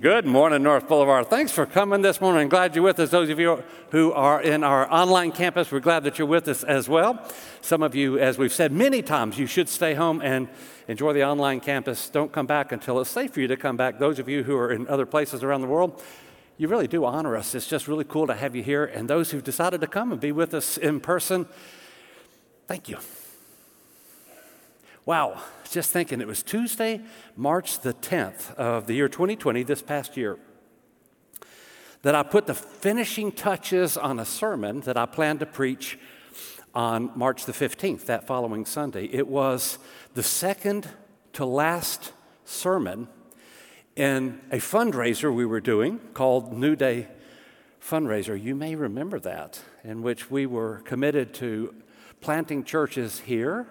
Good morning, North Boulevard. Thanks for coming this morning. Glad you're with us. Those of you who are in our online campus, we're glad that you're with us as well. Some of you, as we've said many times, you should stay home and enjoy the online campus. Don't come back until it's safe for you to come back. Those of you who are in other places around the world, you really do honor us. It's just really cool to have you here. And those who've decided to come and be with us in person, thank you. Wow, just thinking it was Tuesday, March the 10th of the year 2020, this past year, that I put the finishing touches on a sermon that I planned to preach on March the 15th, that following Sunday. It was the second to last sermon in a fundraiser we were doing called New Day Fundraiser. You may remember that, in which we were committed to planting churches here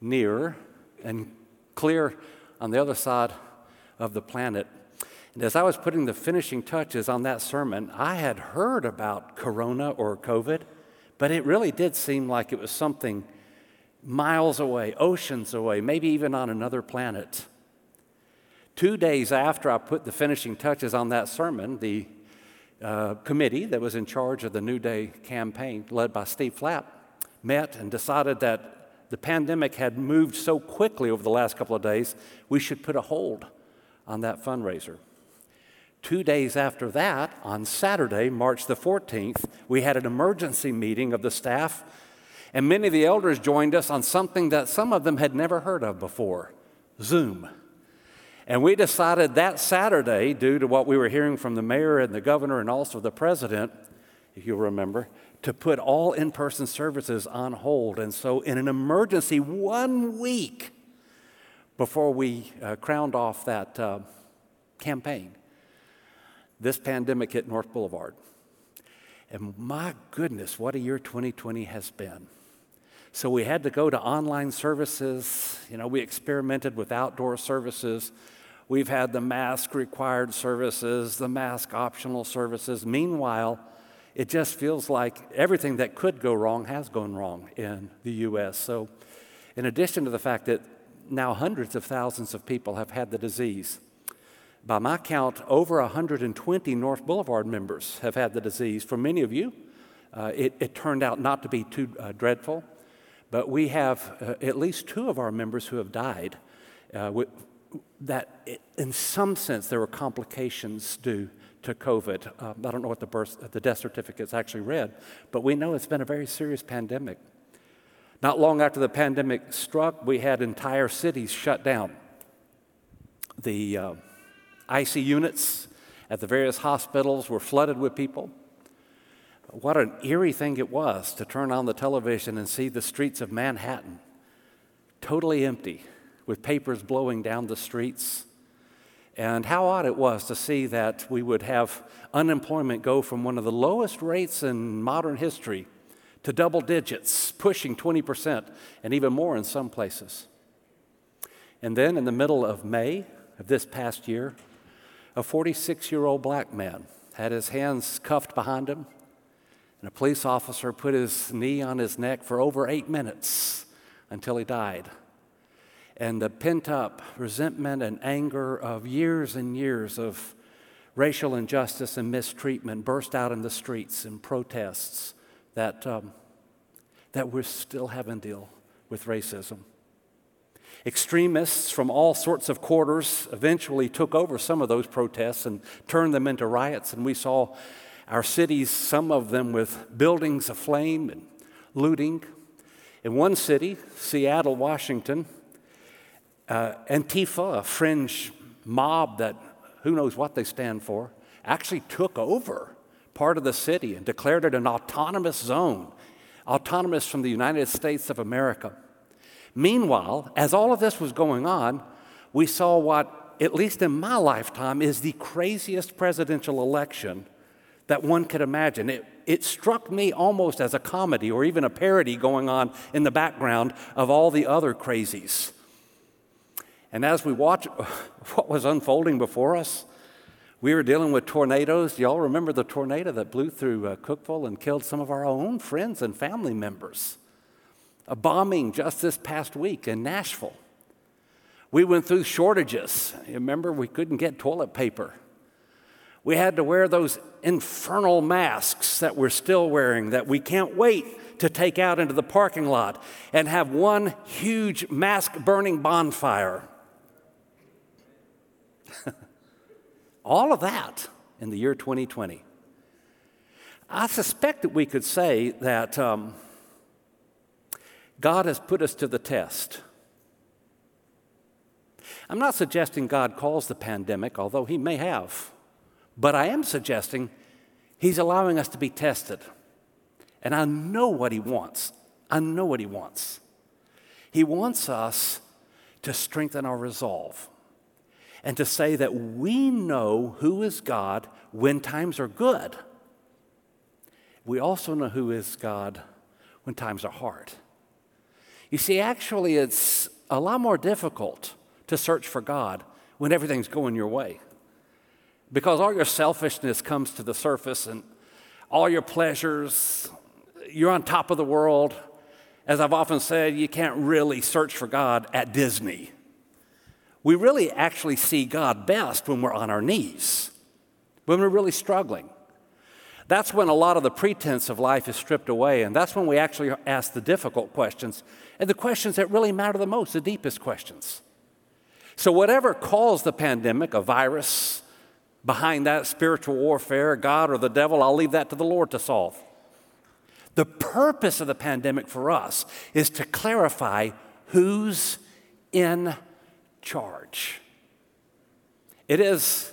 near and clear on the other side of the planet. And as I was putting the finishing touches on that sermon, I had heard about corona or COVID, but it really did seem like it was something miles away, oceans away, maybe even on another planet. Two days after I put the finishing touches on that sermon, the uh, committee that was in charge of the New Day campaign, led by Steve Flapp, met and decided that the pandemic had moved so quickly over the last couple of days, we should put a hold on that fundraiser. Two days after that, on Saturday, March the 14th, we had an emergency meeting of the staff, and many of the elders joined us on something that some of them had never heard of before Zoom. And we decided that Saturday, due to what we were hearing from the mayor and the governor and also the president, if you'll remember, to put all in person services on hold. And so, in an emergency, one week before we uh, crowned off that uh, campaign, this pandemic hit North Boulevard. And my goodness, what a year 2020 has been. So we had to go to online services. You know, we experimented with outdoor services. We've had the mask required services, the mask optional services. Meanwhile, it just feels like everything that could go wrong has gone wrong in the U.S. So, in addition to the fact that now hundreds of thousands of people have had the disease, by my count, over 120 North Boulevard members have had the disease. For many of you, uh, it, it, turned out not to be too uh, dreadful, but we have uh, at least two of our members who have died. Uh, that, in some sense, there were complications due to COVID. Um, I don't know what the, birth, the death certificates actually read, but we know it's been a very serious pandemic. Not long after the pandemic struck, we had entire cities shut down. The uh, IC units at the various hospitals were flooded with people. What an eerie thing it was to turn on the television and see the streets of Manhattan totally empty, with papers blowing down the streets and how odd it was to see that we would have unemployment go from one of the lowest rates in modern history to double digits, pushing 20%, and even more in some places. And then in the middle of May of this past year, a 46 year old black man had his hands cuffed behind him, and a police officer put his knee on his neck for over eight minutes until he died and the pent up resentment and anger of years and years of racial injustice and mistreatment burst out in the streets in protests that, um, that we're still having to deal with racism. Extremists from all sorts of quarters eventually took over some of those protests and turned them into riots, and we saw our cities, some of them with buildings aflame and looting. In one city, Seattle, Washington, uh, Antifa, a fringe mob that who knows what they stand for, actually took over part of the city and declared it an autonomous zone, autonomous from the United States of America. Meanwhile, as all of this was going on, we saw what, at least in my lifetime, is the craziest presidential election that one could imagine. It, it struck me almost as a comedy or even a parody going on in the background of all the other crazies. And as we watch what was unfolding before us, we were dealing with tornadoes. Y'all remember the tornado that blew through uh, Cookeville and killed some of our own friends and family members? A bombing just this past week in Nashville. We went through shortages. You remember, we couldn't get toilet paper. We had to wear those infernal masks that we're still wearing that we can't wait to take out into the parking lot and have one huge mask burning bonfire. All of that in the year 2020. I suspect that we could say that um, God has put us to the test. I'm not suggesting God caused the pandemic, although He may have. But I am suggesting He's allowing us to be tested. And I know what He wants. I know what He wants. He wants us to strengthen our resolve and to say that we know who is God when times are good. We also know who is God when times are hard. You see, actually, it's a lot more difficult to search for God when everything's going your way because all your selfishness comes to the surface and all your pleasures, you're on top of the world. As I've often said, you can't really search for God at Disney. We really actually see God best when we're on our knees, when we're really struggling. That's when a lot of the pretense of life is stripped away, and that's when we actually ask the difficult questions and the questions that really matter the most, the deepest questions. So, whatever caused the pandemic, a virus, behind that spiritual warfare, God or the devil, I'll leave that to the Lord to solve. The purpose of the pandemic for us is to clarify who's in charge. It is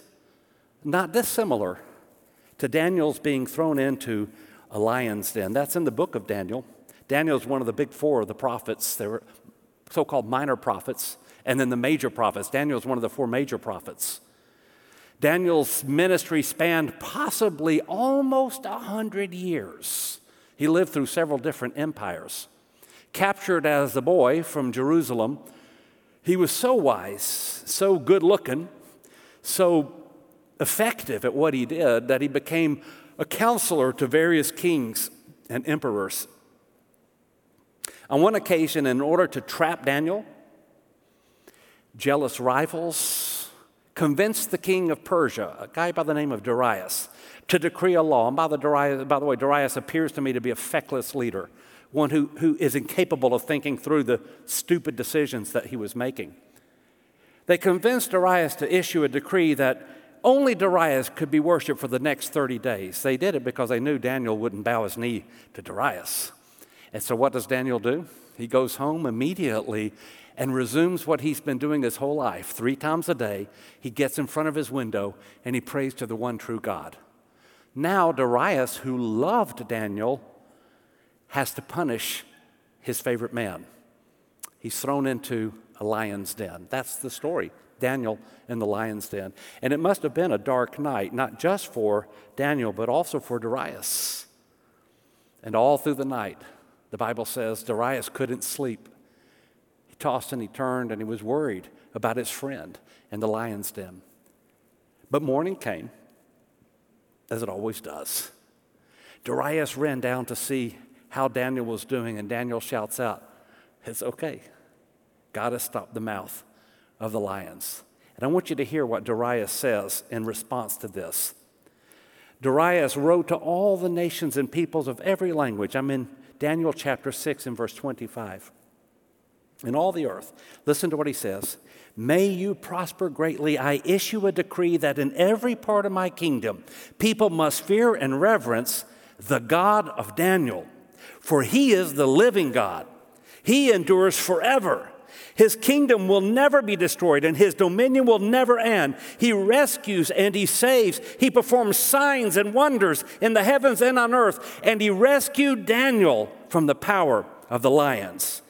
not dissimilar to Daniel's being thrown into a lion's den. That's in the book of Daniel. Daniel is one of the big four of the prophets. They were so called minor prophets, and then the major prophets. Daniel is one of the four major prophets. Daniel's ministry spanned possibly almost a hundred years. He lived through several different empires. Captured as a boy from Jerusalem, he was so wise, so good looking, so effective at what he did that he became a counselor to various kings and emperors. On one occasion, in order to trap Daniel, jealous rivals convinced the king of Persia, a guy by the name of Darius, to decree a law. And by the, Darius, by the way, Darius appears to me to be a feckless leader, one who, who is incapable of thinking through the stupid decisions that he was making. They convinced Darius to issue a decree that only Darius could be worshiped for the next 30 days. They did it because they knew Daniel wouldn't bow his knee to Darius. And so, what does Daniel do? He goes home immediately and resumes what he's been doing his whole life. Three times a day, he gets in front of his window and he prays to the one true God. Now, Darius, who loved Daniel, has to punish his favorite man. He's thrown into a lion's den. That's the story Daniel in the lion's den. And it must have been a dark night, not just for Daniel, but also for Darius. And all through the night, the Bible says Darius couldn't sleep He tossed and he turned and he was worried about his friend in the lion's den. But morning came, as it always does. Darius ran down to see how Daniel was doing, and Daniel shouts out, It's okay. God has stopped the mouth of the lions. And I want you to hear what Darius says in response to this. Darius wrote to all the nations and peoples of every language. I'm in Daniel chapter 6 and verse 25 in all the earth. Listen to what he says. May you prosper greatly. I issue a decree that in every part of my kingdom, people must fear and reverence the God of Daniel, for he is the living God. He endures forever. His kingdom will never be destroyed and his dominion will never end. He rescues and he saves. He performs signs and wonders in the heavens and on earth. And he rescued Daniel from the power of the lions.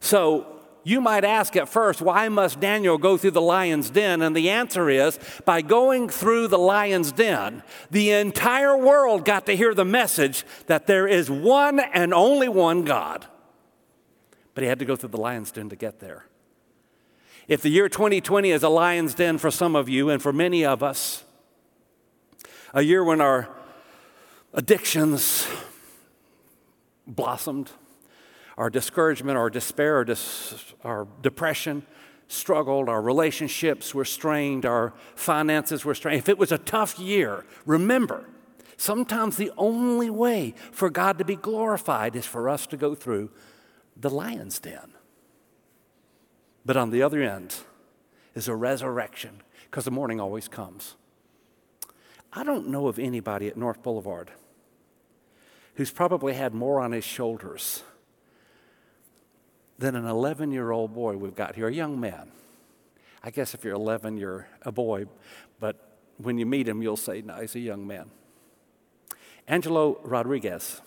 So you might ask at first, why must Daniel go through the lion's den? And the answer is by going through the lion's den, the entire world got to hear the message that there is one and only one God. But he had to go through the lion's den to get there. If the year 2020 is a lion's den for some of you and for many of us, a year when our addictions blossomed, our discouragement, our despair, our, dis- our depression struggled, our relationships were strained, our finances were strained, if it was a tough year, remember, sometimes the only way for God to be glorified is for us to go through the lion's den. But on the other end is a resurrection, because the morning always comes. I don't know of anybody at North Boulevard who's probably had more on his shoulders than an 11 year old boy we've got here, a young man. I guess if you're 11, you're a boy, but when you meet him, you'll say, no, he's a young man. Angelo Rodriguez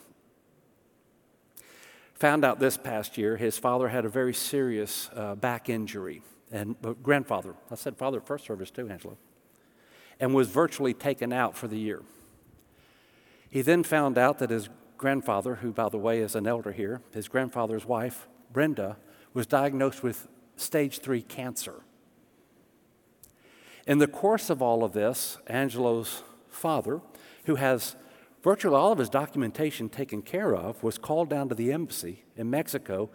found out this past year his father had a very serious uh, back injury, and uh, grandfather, I said father at first service too, Angelo, and was virtually taken out for the year. He then found out that his grandfather, who, by the way, is an elder here, his grandfather's wife, Brenda, was diagnosed with stage three cancer. In the course of all of this, Angelo's father, who has virtually all of his documentation taken care of, was called down to the embassy in Mexico,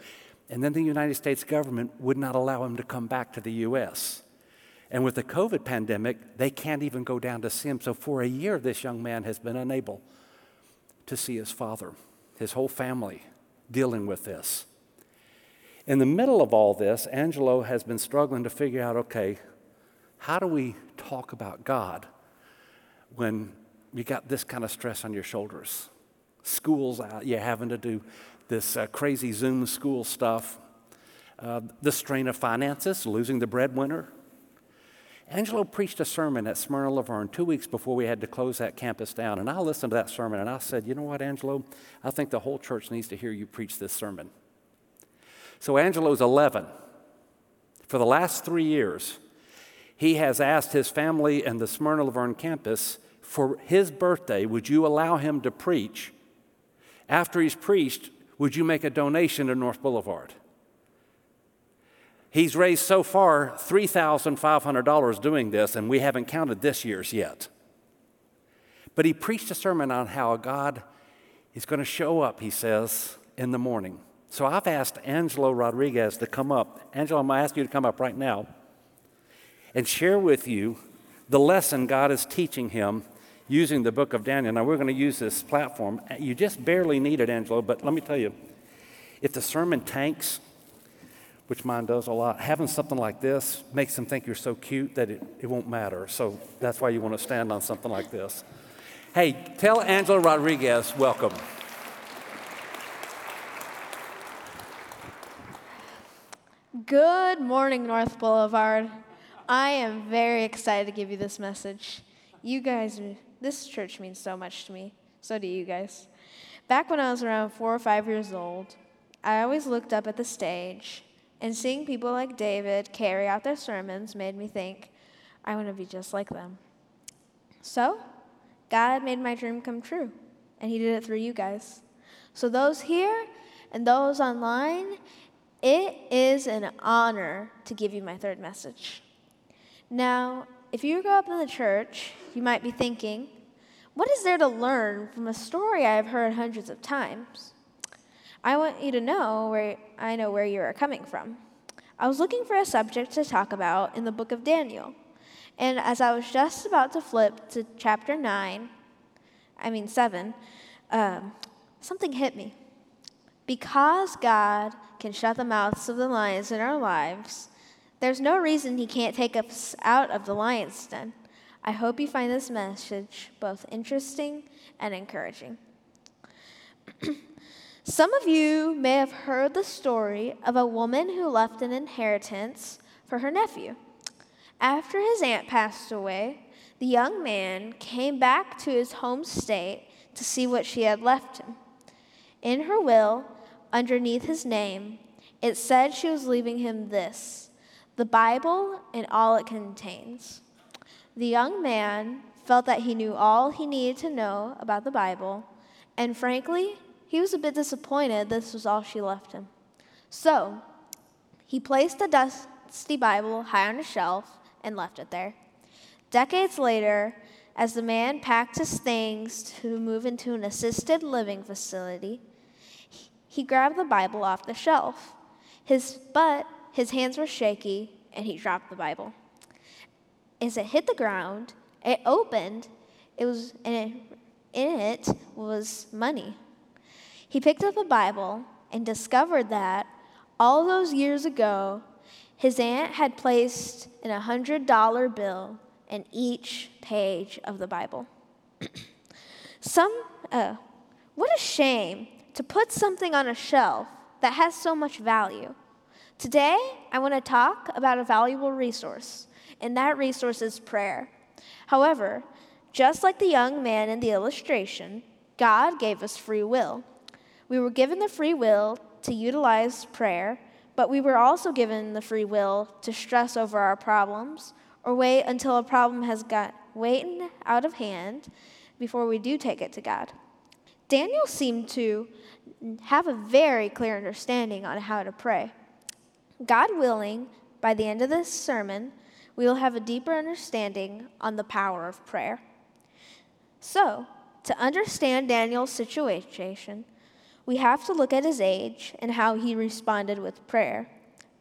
and then the United States government would not allow him to come back to the U.S. And with the COVID pandemic, they can't even go down to see him. So for a year, this young man has been unable to see his father, his whole family dealing with this. In the middle of all this, Angelo has been struggling to figure out okay, how do we talk about God when you got this kind of stress on your shoulders? School's out, you're having to do this uh, crazy Zoom school stuff, uh, the strain of finances, losing the breadwinner. Angelo preached a sermon at Smyrna La Vergne two weeks before we had to close that campus down. And I listened to that sermon and I said, You know what, Angelo? I think the whole church needs to hear you preach this sermon. So Angelo's 11. For the last three years, he has asked his family and the Smyrna La Vergne campus for his birthday, would you allow him to preach? After he's preached, would you make a donation to North Boulevard? He's raised so far $3,500 doing this, and we haven't counted this year's yet. But he preached a sermon on how God is going to show up, he says, in the morning. So I've asked Angelo Rodriguez to come up. Angelo, I'm going to ask you to come up right now and share with you the lesson God is teaching him using the book of Daniel. Now, we're going to use this platform. You just barely need it, Angelo, but let me tell you if the sermon tanks, which mine does a lot, having something like this makes them think you're so cute that it, it won't matter. So that's why you want to stand on something like this. Hey, tell Angelo Rodriguez, welcome. Good morning, North Boulevard. I am very excited to give you this message. You guys, this church means so much to me. So do you guys. Back when I was around four or five years old, I always looked up at the stage, and seeing people like David carry out their sermons made me think, I want to be just like them. So, God made my dream come true, and He did it through you guys. So, those here and those online, it is an honor to give you my third message. Now, if you grew up in the church, you might be thinking, what is there to learn from a story I've heard hundreds of times? I want you to know where I know where you are coming from. I was looking for a subject to talk about in the book of Daniel. And as I was just about to flip to chapter 9, I mean 7, um, something hit me. Because God can shut the mouths of the lions in our lives, there's no reason He can't take us out of the lion's den. I hope you find this message both interesting and encouraging. Some of you may have heard the story of a woman who left an inheritance for her nephew. After his aunt passed away, the young man came back to his home state to see what she had left him. In her will, underneath his name, it said she was leaving him this the Bible and all it contains. The young man felt that he knew all he needed to know about the Bible, and frankly, he was a bit disappointed this was all she left him. So, he placed the dusty Bible high on a shelf and left it there. Decades later, as the man packed his things to move into an assisted living facility, he grabbed the Bible off the shelf. His but his hands were shaky and he dropped the Bible. As it hit the ground, it opened, it was, and it, in it was money. He picked up a Bible and discovered that all those years ago, his aunt had placed an $100 bill in each page of the Bible. Some, uh, what a shame to put something on a shelf that has so much value. Today, I want to talk about a valuable resource, and that resource is prayer. However, just like the young man in the illustration, God gave us free will. We were given the free will to utilize prayer, but we were also given the free will to stress over our problems or wait until a problem has got waiting out of hand before we do take it to God. Daniel seemed to have a very clear understanding on how to pray. God willing, by the end of this sermon, we will have a deeper understanding on the power of prayer. So, to understand Daniel's situation, we have to look at his age and how he responded with prayer.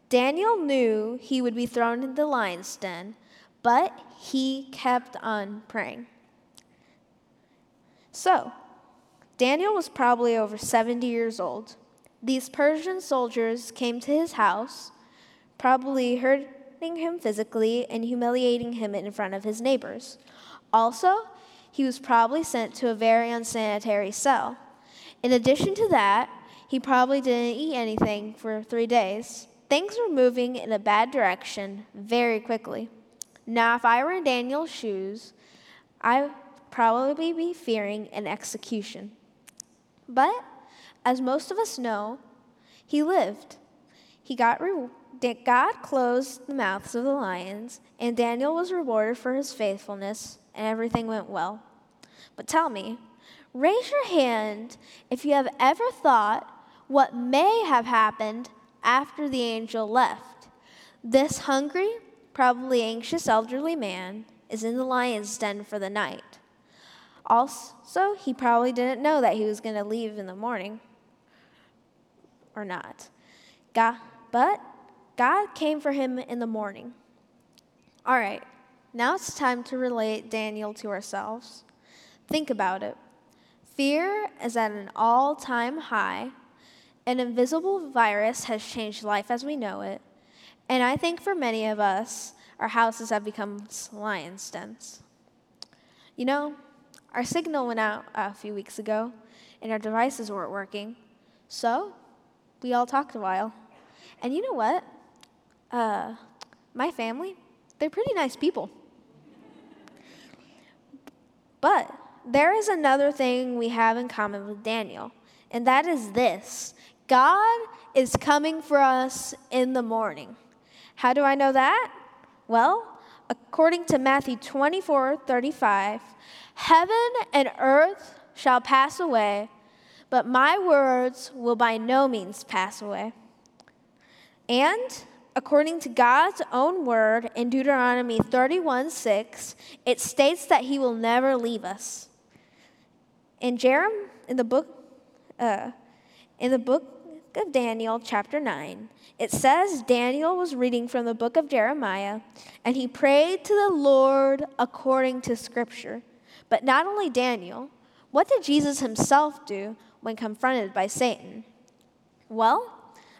Daniel knew he would be thrown in the lion's den, but he kept on praying. So, Daniel was probably over 70 years old. These Persian soldiers came to his house, probably hurting him physically and humiliating him in front of his neighbors. Also, he was probably sent to a very unsanitary cell. In addition to that, he probably didn't eat anything for three days. Things were moving in a bad direction very quickly. Now, if I were in Daniel's shoes, I'd probably be fearing an execution. But as most of us know, he lived. He got re- God closed the mouths of the lions, and Daniel was rewarded for his faithfulness, and everything went well. But tell me, raise your hand if you have ever thought what may have happened after the angel left. This hungry, probably anxious elderly man is in the lion's den for the night. Also, he probably didn't know that he was going to leave in the morning or not. God, but God came for him in the morning. All right, now it's time to relate Daniel to ourselves. Think about it. Fear is at an all time high. An invisible virus has changed life as we know it. And I think for many of us, our houses have become lion's dens. You know, our signal went out a few weeks ago, and our devices weren't working. So, we all talked a while. And you know what? Uh, my family, they're pretty nice people. But there is another thing we have in common with Daniel, and that is this God is coming for us in the morning. How do I know that? Well, according to Matthew 24 35, Heaven and earth shall pass away, but my words will by no means pass away. And according to God's own word in Deuteronomy 31 6, it states that he will never leave us. In Jerem, in the book, uh, in the book of Daniel, chapter 9, it says Daniel was reading from the book of Jeremiah, and he prayed to the Lord according to scripture. But not only Daniel, what did Jesus himself do when confronted by Satan? Well,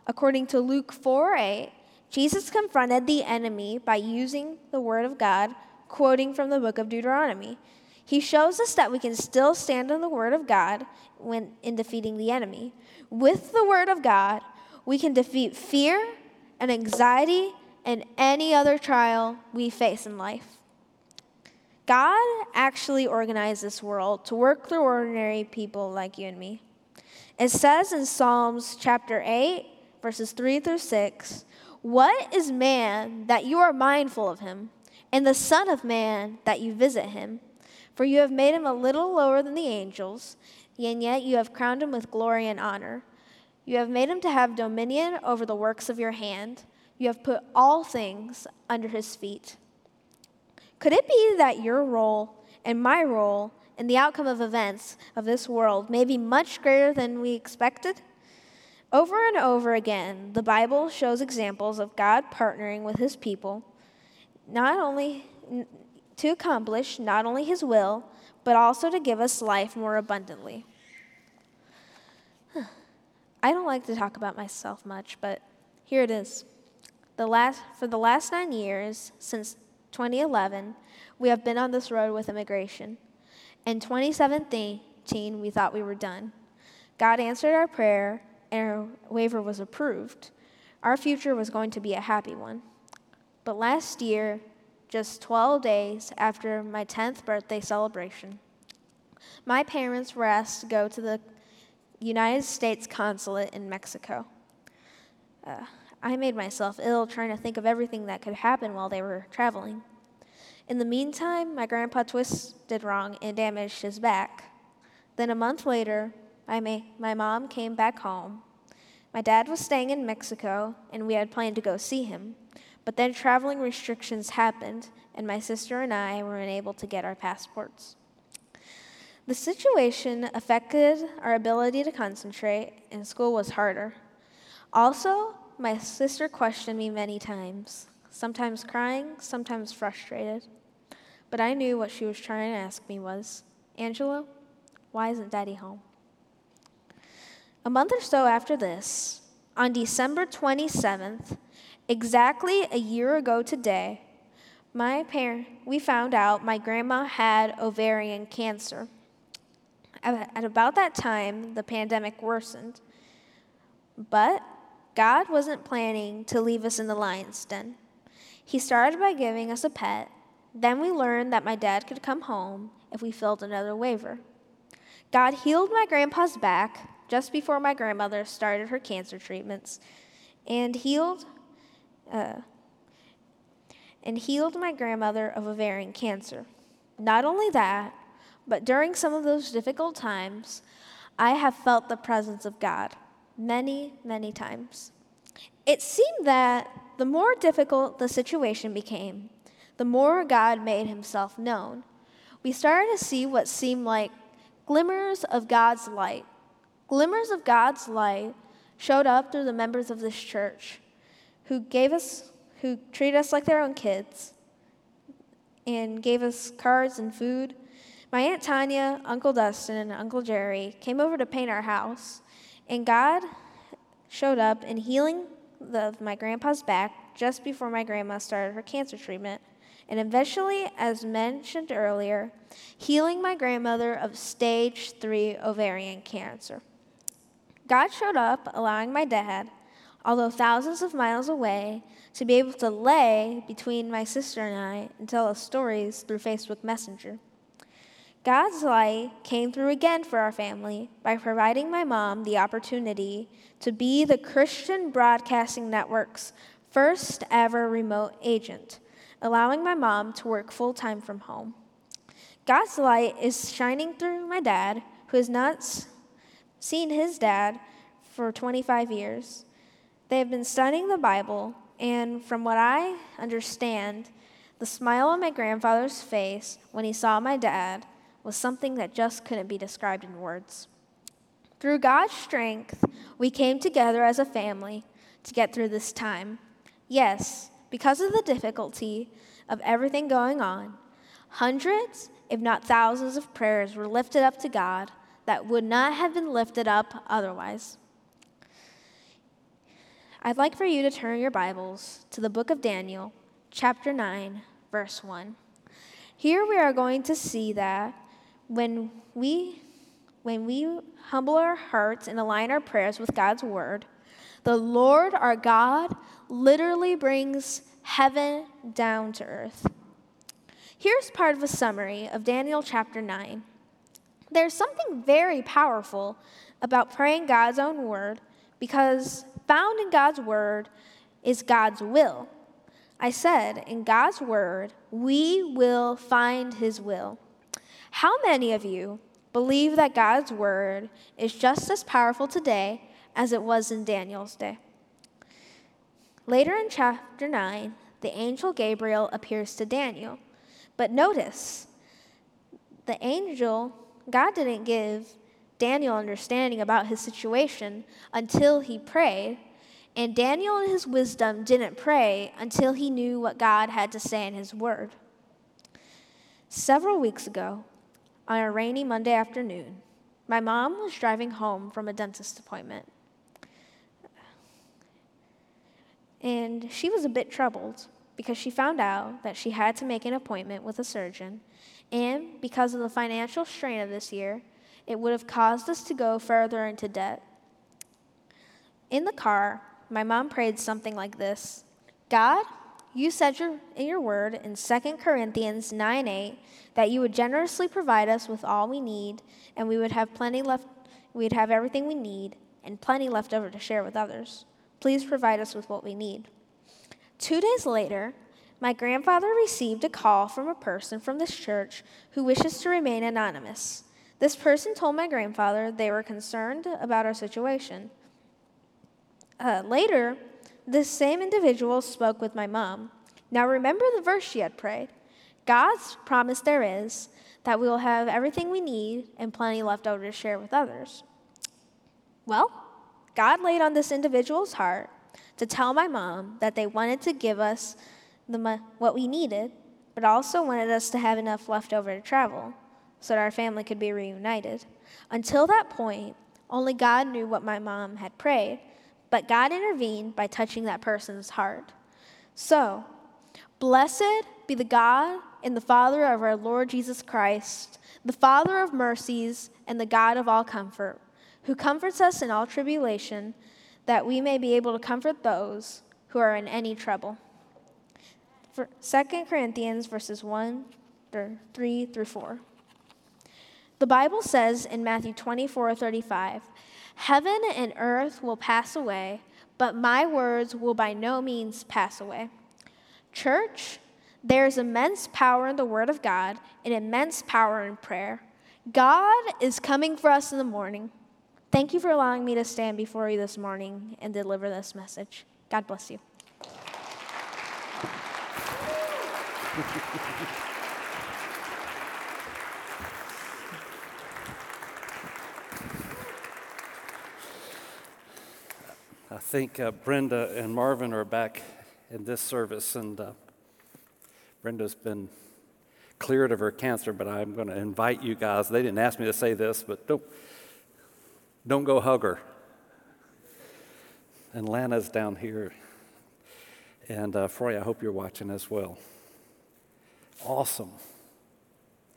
according to Luke 4 8, Jesus confronted the enemy by using the word of God, quoting from the book of Deuteronomy. He shows us that we can still stand on the word of God when in defeating the enemy. With the word of God, we can defeat fear and anxiety and any other trial we face in life. God actually organized this world to work through ordinary people like you and me. It says in Psalms chapter 8, verses 3 through 6 What is man that you are mindful of him, and the Son of Man that you visit him? For you have made him a little lower than the angels, and yet you have crowned him with glory and honor. You have made him to have dominion over the works of your hand. You have put all things under his feet. Could it be that your role and my role in the outcome of events of this world may be much greater than we expected? Over and over again, the Bible shows examples of God partnering with his people, not only to accomplish not only his will, but also to give us life more abundantly. I don't like to talk about myself much, but here it is. The last, for the last nine years, since 2011, we have been on this road with immigration. In 2017, we thought we were done. God answered our prayer, and our waiver was approved. Our future was going to be a happy one. But last year, just 12 days after my 10th birthday celebration, my parents were asked to go to the United States consulate in Mexico. Uh, I made myself ill trying to think of everything that could happen while they were traveling. In the meantime, my grandpa twisted wrong and damaged his back. Then a month later, my, my mom came back home. My dad was staying in Mexico, and we had planned to go see him. But then traveling restrictions happened, and my sister and I were unable to get our passports. The situation affected our ability to concentrate, and school was harder. Also, my sister questioned me many times, sometimes crying, sometimes frustrated. But I knew what she was trying to ask me was Angelo, why isn't daddy home? A month or so after this, on December 27th, exactly a year ago today, my parent, we found out my grandma had ovarian cancer. At about that time, the pandemic worsened. But God wasn't planning to leave us in the lion's den. He started by giving us a pet. Then we learned that my dad could come home if we filled another waiver. God healed my grandpa's back just before my grandmother started her cancer treatments and healed uh, and healed my grandmother of ovarian cancer. Not only that, but during some of those difficult times, I have felt the presence of God many, many times. It seemed that the more difficult the situation became, the more God made himself known. We started to see what seemed like glimmers of God's light. Glimmers of God's light showed up through the members of this church who gave us who treated us like their own kids and gave us cards and food my Aunt Tanya, Uncle Dustin, and Uncle Jerry came over to paint our house, and God showed up in healing the, my grandpa's back just before my grandma started her cancer treatment, and eventually, as mentioned earlier, healing my grandmother of stage three ovarian cancer. God showed up, allowing my dad, although thousands of miles away, to be able to lay between my sister and I and tell us stories through Facebook Messenger. God's light came through again for our family by providing my mom the opportunity to be the Christian Broadcasting Network's first ever remote agent, allowing my mom to work full time from home. God's light is shining through my dad, who has not seen his dad for 25 years. They have been studying the Bible, and from what I understand, the smile on my grandfather's face when he saw my dad was something that just couldn't be described in words. Through God's strength, we came together as a family to get through this time. Yes, because of the difficulty of everything going on, hundreds, if not thousands, of prayers were lifted up to God that would not have been lifted up otherwise. I'd like for you to turn your Bibles to the book of Daniel, chapter 9, verse 1. Here we are going to see that when we when we humble our hearts and align our prayers with God's word, the Lord our God literally brings heaven down to earth. Here's part of a summary of Daniel chapter 9. There's something very powerful about praying God's own word because found in God's word is God's will. I said, in God's word, we will find his will. How many of you believe that God's word is just as powerful today as it was in Daniel's day? Later in chapter 9, the angel Gabriel appears to Daniel. But notice, the angel, God didn't give Daniel understanding about his situation until he prayed, and Daniel in his wisdom didn't pray until he knew what God had to say in his word. Several weeks ago, on a rainy Monday afternoon, my mom was driving home from a dentist appointment. And she was a bit troubled because she found out that she had to make an appointment with a surgeon, and because of the financial strain of this year, it would have caused us to go further into debt. In the car, my mom prayed something like this God, you said your, in your word in 2 Corinthians 9 8 that you would generously provide us with all we need, and we would have plenty left, we'd have everything we need, and plenty left over to share with others. Please provide us with what we need. Two days later, my grandfather received a call from a person from this church who wishes to remain anonymous. This person told my grandfather they were concerned about our situation. Uh, later, this same individual spoke with my mom. Now, remember the verse she had prayed God's promise there is that we will have everything we need and plenty left over to share with others. Well, God laid on this individual's heart to tell my mom that they wanted to give us the, what we needed, but also wanted us to have enough left over to travel so that our family could be reunited. Until that point, only God knew what my mom had prayed, but God intervened by touching that person's heart. So, blessed be the God and the Father of our Lord Jesus Christ, the Father of mercies and the God of all comfort, who comforts us in all tribulation, that we may be able to comfort those who are in any trouble. For 2 Corinthians verses 1 3 through 4. The Bible says in Matthew 24 35, Heaven and earth will pass away, but my words will by no means pass away. Church, there is immense power in the Word of God and immense power in prayer. God is coming for us in the morning. Thank you for allowing me to stand before you this morning and deliver this message. God bless you. I think uh, Brenda and Marvin are back in this service, and uh, Brenda's been cleared of her cancer, but I'm going to invite you guys. They didn't ask me to say this, but don't, don't go hug her. And Lana's down here. And uh, Froy, I hope you're watching as well. Awesome.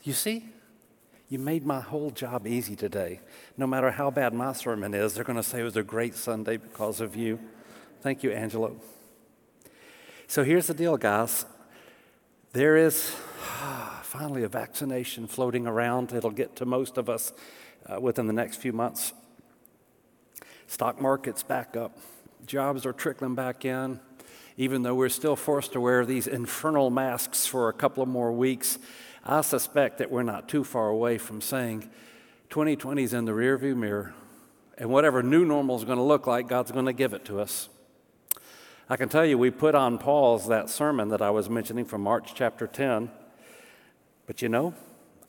You see? You made my whole job easy today. No matter how bad my sermon is, they're going to say it was a great Sunday because of you. Thank you, Angelo. So here's the deal, guys. There is finally a vaccination floating around. It'll get to most of us uh, within the next few months. Stock market's back up. Jobs are trickling back in. Even though we're still forced to wear these infernal masks for a couple of more weeks, I suspect that we're not too far away from saying 2020 is in the rearview mirror, and whatever new normal is going to look like, God's going to give it to us. I can tell you, we put on pause that sermon that I was mentioning from March chapter 10, but you know,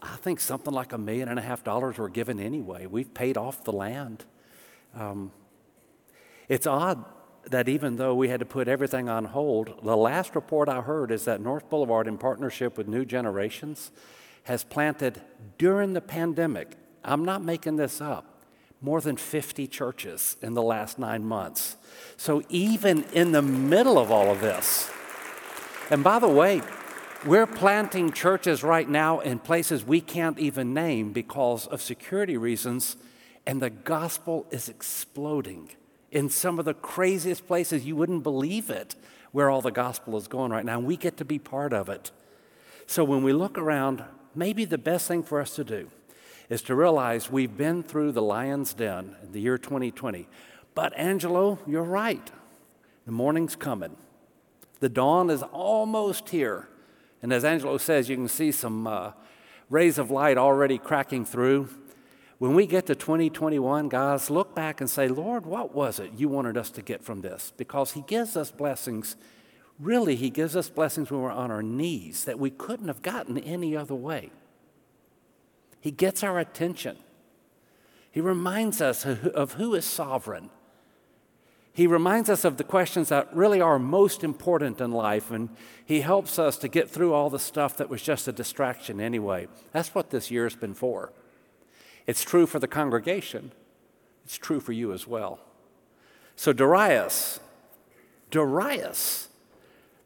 I think something like a million and a half dollars were given anyway. We've paid off the land. Um, it's odd that even though we had to put everything on hold, the last report I heard is that North Boulevard, in partnership with New Generations, has planted during the pandemic, I'm not making this up, more than 50 churches in the last nine months. So even in the middle of all of this, and by the way, we're planting churches right now in places we can't even name because of security reasons, and the gospel is exploding in some of the craziest places. You wouldn't believe it where all the gospel is going right now. And we get to be part of it. So when we look around, maybe the best thing for us to do is to realize we've been through the lion's den in the year 2020. But Angelo, you're right. The morning's coming. The dawn is almost here. And as Angelo says, you can see some uh, rays of light already cracking through. When we get to 2021, guys, look back and say, Lord, what was it you wanted us to get from this? Because He gives us blessings. Really, He gives us blessings when we're on our knees that we couldn't have gotten any other way. He gets our attention. He reminds us of who is sovereign. He reminds us of the questions that really are most important in life, and He helps us to get through all the stuff that was just a distraction anyway. That's what this year's been for. It's true for the congregation, it's true for you as well. So, Darius, Darius,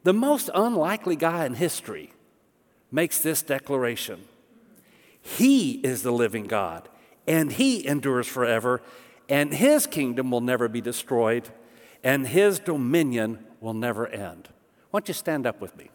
the most unlikely guy in history, makes this declaration He is the living God, and He endures forever, and His kingdom will never be destroyed, and His dominion will never end. Why don't you stand up with me?